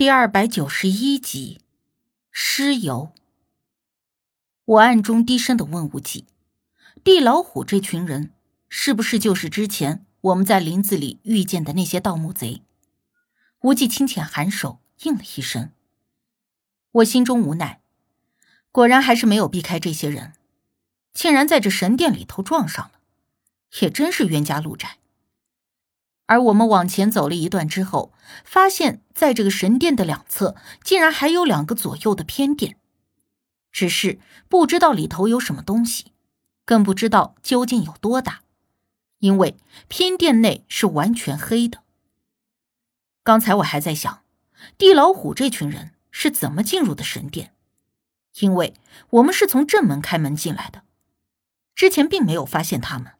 第二百九十一集，尸油。我暗中低声的问无忌：“地老虎这群人，是不是就是之前我们在林子里遇见的那些盗墓贼？”无忌轻浅颔首，应了一声。我心中无奈，果然还是没有避开这些人，竟然在这神殿里头撞上了，也真是冤家路窄。而我们往前走了一段之后，发现在这个神殿的两侧，竟然还有两个左右的偏殿，只是不知道里头有什么东西，更不知道究竟有多大，因为偏殿内是完全黑的。刚才我还在想，地老虎这群人是怎么进入的神殿，因为我们是从正门开门进来的，之前并没有发现他们。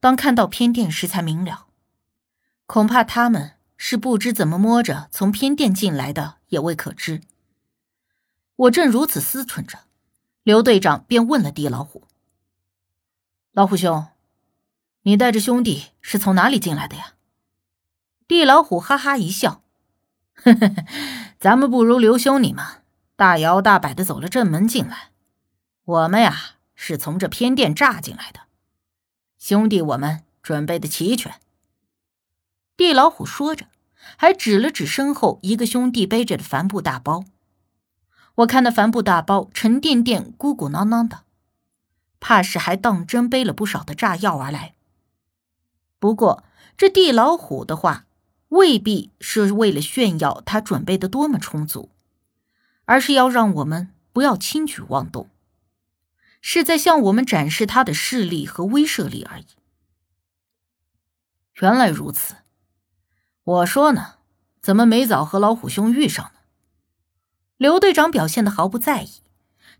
当看到偏殿时，才明了。恐怕他们是不知怎么摸着从偏殿进来的，也未可知。我正如此思忖着，刘队长便问了地老虎：“老虎兄，你带着兄弟是从哪里进来的呀？”地老虎哈哈一笑：“呵呵，咱们不如刘兄你们大摇大摆的走了正门进来，我们呀是从这偏殿炸进来的。兄弟，我们准备的齐全。”地老虎说着，还指了指身后一个兄弟背着的帆布大包。我看那帆布大包沉甸甸、鼓鼓囊囊的，怕是还当真背了不少的炸药而来。不过这地老虎的话，未必是为了炫耀他准备的多么充足，而是要让我们不要轻举妄动，是在向我们展示他的势力和威慑力而已。原来如此。我说呢，怎么没早和老虎兄遇上呢？刘队长表现的毫不在意，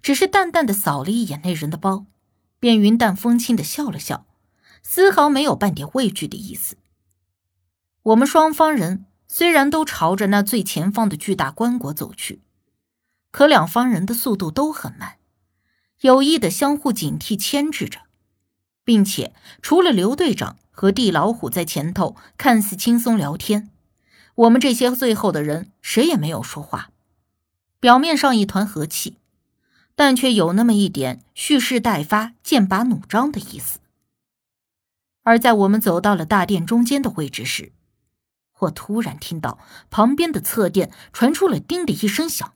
只是淡淡的扫了一眼那人的包，便云淡风轻的笑了笑，丝毫没有半点畏惧的意思。我们双方人虽然都朝着那最前方的巨大棺椁走去，可两方人的速度都很慢，有意的相互警惕牵制着，并且除了刘队长。和地老虎在前头看似轻松聊天，我们这些最后的人谁也没有说话，表面上一团和气，但却有那么一点蓄势待发、剑拔弩张的意思。而在我们走到了大殿中间的位置时，我突然听到旁边的侧殿传出了“叮”的一声响，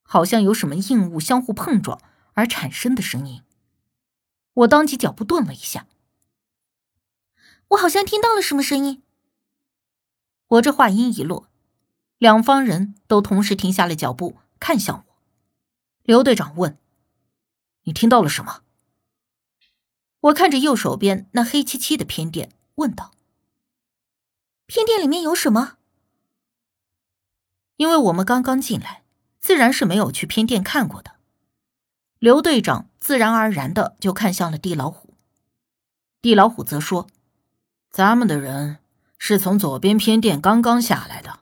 好像有什么硬物相互碰撞而产生的声音。我当即脚步顿了一下。我好像听到了什么声音。我这话音一落，两方人都同时停下了脚步，看向我。刘队长问：“你听到了什么？”我看着右手边那黑漆漆的偏殿，问道：“偏殿里面有什么？”因为我们刚刚进来，自然是没有去偏殿看过的。刘队长自然而然的就看向了地老虎，地老虎则说。咱们的人是从左边偏殿刚刚下来的，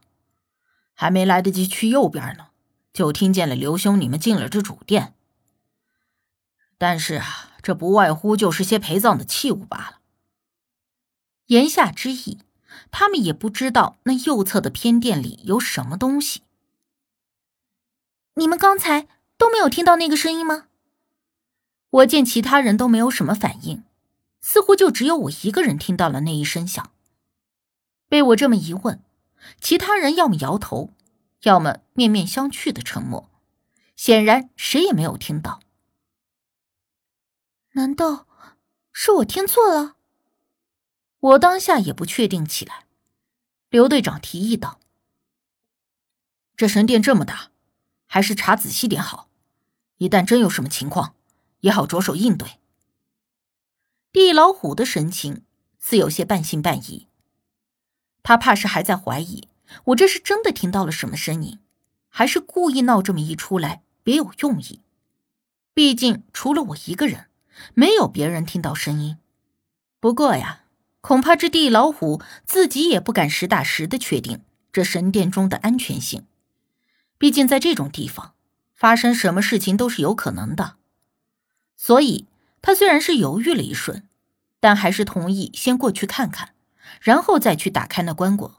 还没来得及去右边呢，就听见了刘兄你们进了这主殿。但是啊，这不外乎就是些陪葬的器物罢了。言下之意，他们也不知道那右侧的偏殿里有什么东西。你们刚才都没有听到那个声音吗？我见其他人都没有什么反应。似乎就只有我一个人听到了那一声响。被我这么一问，其他人要么摇头，要么面面相觑的沉默，显然谁也没有听到。难道是我听错了？我当下也不确定起来。刘队长提议道：“这神殿这么大，还是查仔细点好，一旦真有什么情况，也好着手应对。”地老虎的神情似有些半信半疑，他怕是还在怀疑我这是真的听到了什么声音，还是故意闹这么一出来别有用意。毕竟除了我一个人，没有别人听到声音。不过呀，恐怕这地老虎自己也不敢实打实的确定这神殿中的安全性。毕竟在这种地方，发生什么事情都是有可能的。所以。他虽然是犹豫了一瞬，但还是同意先过去看看，然后再去打开那棺椁。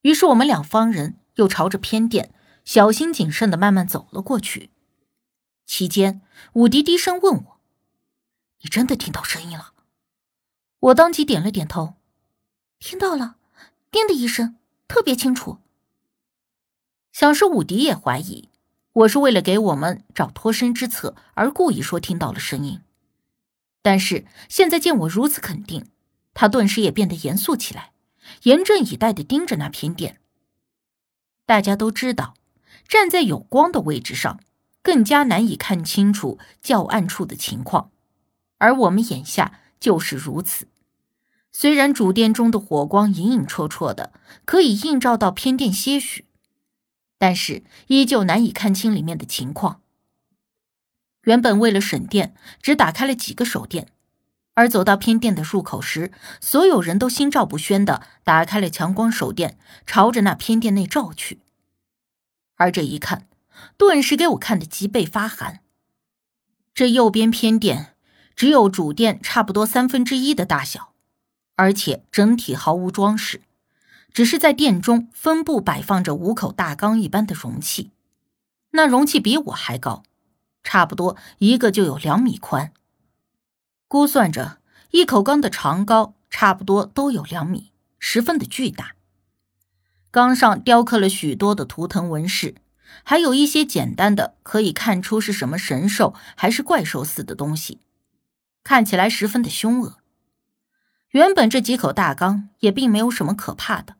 于是我们两方人又朝着偏殿，小心谨慎的慢慢走了过去。期间，武迪低声问我：“你真的听到声音了？”我当即点了点头：“听到了，叮的一声，特别清楚。”想是武迪也怀疑我是为了给我们找脱身之策而故意说听到了声音，但是现在见我如此肯定，他顿时也变得严肃起来，严阵以待的盯着那偏殿。大家都知道，站在有光的位置上，更加难以看清楚较暗处的情况，而我们眼下就是如此。虽然主殿中的火光隐隐绰绰的，可以映照到偏殿些许。但是依旧难以看清里面的情况。原本为了省电，只打开了几个手电，而走到偏殿的入口时，所有人都心照不宣的打开了强光手电，朝着那偏殿内照去。而这一看，顿时给我看的脊背发寒。这右边偏殿只有主殿差不多三分之一的大小，而且整体毫无装饰。只是在殿中分布摆放着五口大缸一般的容器，那容器比我还高，差不多一个就有两米宽。估算着一口缸的长高差不多都有两米，十分的巨大。缸上雕刻了许多的图腾纹饰，还有一些简单的可以看出是什么神兽还是怪兽似的东西，看起来十分的凶恶。原本这几口大缸也并没有什么可怕的。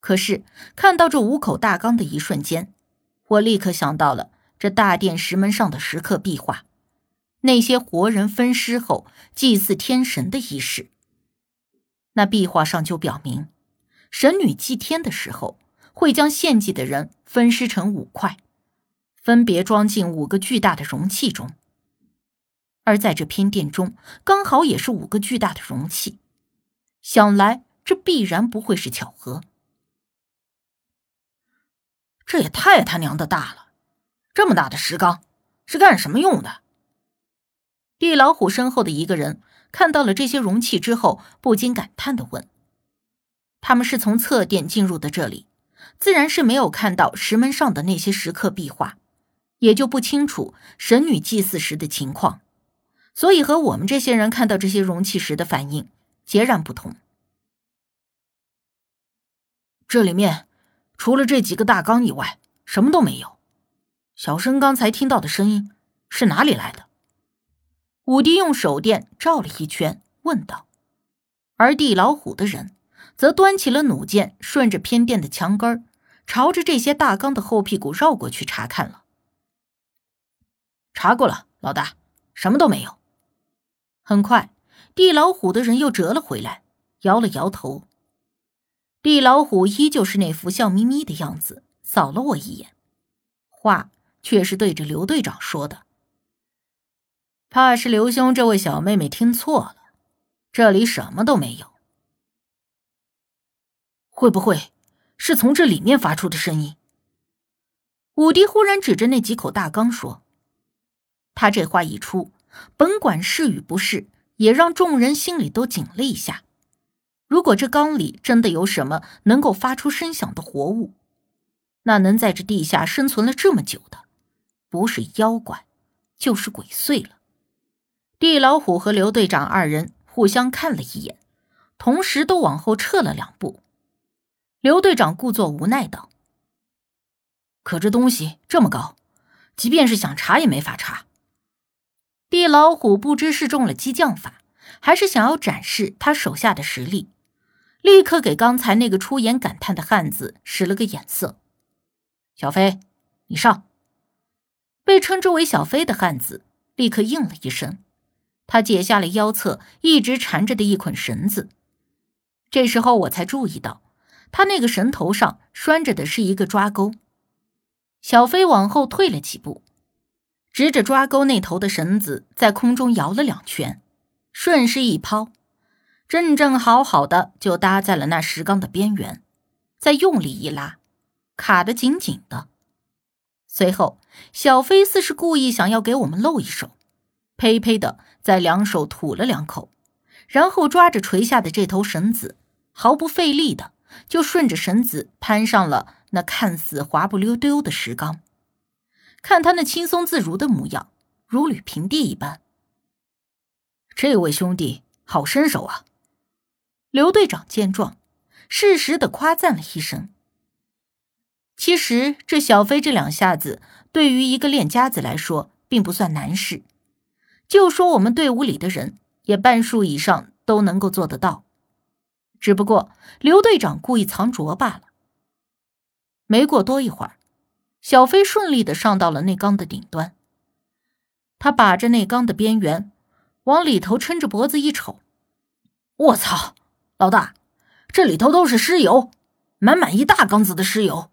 可是看到这五口大缸的一瞬间，我立刻想到了这大殿石门上的石刻壁画，那些活人分尸后祭祀天神的仪式。那壁画上就表明，神女祭天的时候会将献祭的人分尸成五块，分别装进五个巨大的容器中。而在这偏殿中，刚好也是五个巨大的容器，想来这必然不会是巧合。这也太他娘的大了！这么大的石缸是干什么用的？地老虎身后的一个人看到了这些容器之后，不禁感叹的问：“他们是从侧殿进入的这里，自然是没有看到石门上的那些石刻壁画，也就不清楚神女祭祀时的情况，所以和我们这些人看到这些容器时的反应截然不同。这里面……”除了这几个大缸以外，什么都没有。小生刚才听到的声音是哪里来的？武迪用手电照了一圈，问道。而地老虎的人则端起了弩箭，顺着偏殿的墙根儿朝着这些大缸的后屁股绕过去查看了。查过了，老大，什么都没有。很快，地老虎的人又折了回来，摇了摇头。地老虎依旧是那副笑眯眯的样子，扫了我一眼，话却是对着刘队长说的：“怕是刘兄这位小妹妹听错了，这里什么都没有。会不会是从这里面发出的声音？”武迪忽然指着那几口大缸说：“他这话一出，甭管是与不是，也让众人心里都紧了一下。”如果这缸里真的有什么能够发出声响的活物，那能在这地下生存了这么久的，不是妖怪，就是鬼祟了。地老虎和刘队长二人互相看了一眼，同时都往后撤了两步。刘队长故作无奈道：“可这东西这么高，即便是想查也没法查。”地老虎不知是中了激将法，还是想要展示他手下的实力。立刻给刚才那个出言感叹的汉子使了个眼色。小飞，你上。被称之为小飞的汉子立刻应了一声。他解下了腰侧一直缠着的一捆绳子。这时候我才注意到，他那个绳头上拴着的是一个抓钩。小飞往后退了几步，直着抓钩那头的绳子在空中摇了两圈，顺势一抛。正正好好的就搭在了那石缸的边缘，再用力一拉，卡得紧紧的。随后，小飞似是故意想要给我们露一手，呸呸的在两手吐了两口，然后抓着垂下的这头绳子，毫不费力的就顺着绳子攀上了那看似滑不溜丢的石缸。看他那轻松自如的模样，如履平地一般。这位兄弟好身手啊！刘队长见状，适时的夸赞了一声。其实这小飞这两下子，对于一个练家子来说，并不算难事。就说我们队伍里的人，也半数以上都能够做得到。只不过刘队长故意藏拙罢了。没过多一会儿，小飞顺利的上到了那缸的顶端。他把着那缸的边缘，往里头抻着脖子一瞅，我操，老大，这里头都是尸油，满满一大缸子的尸油。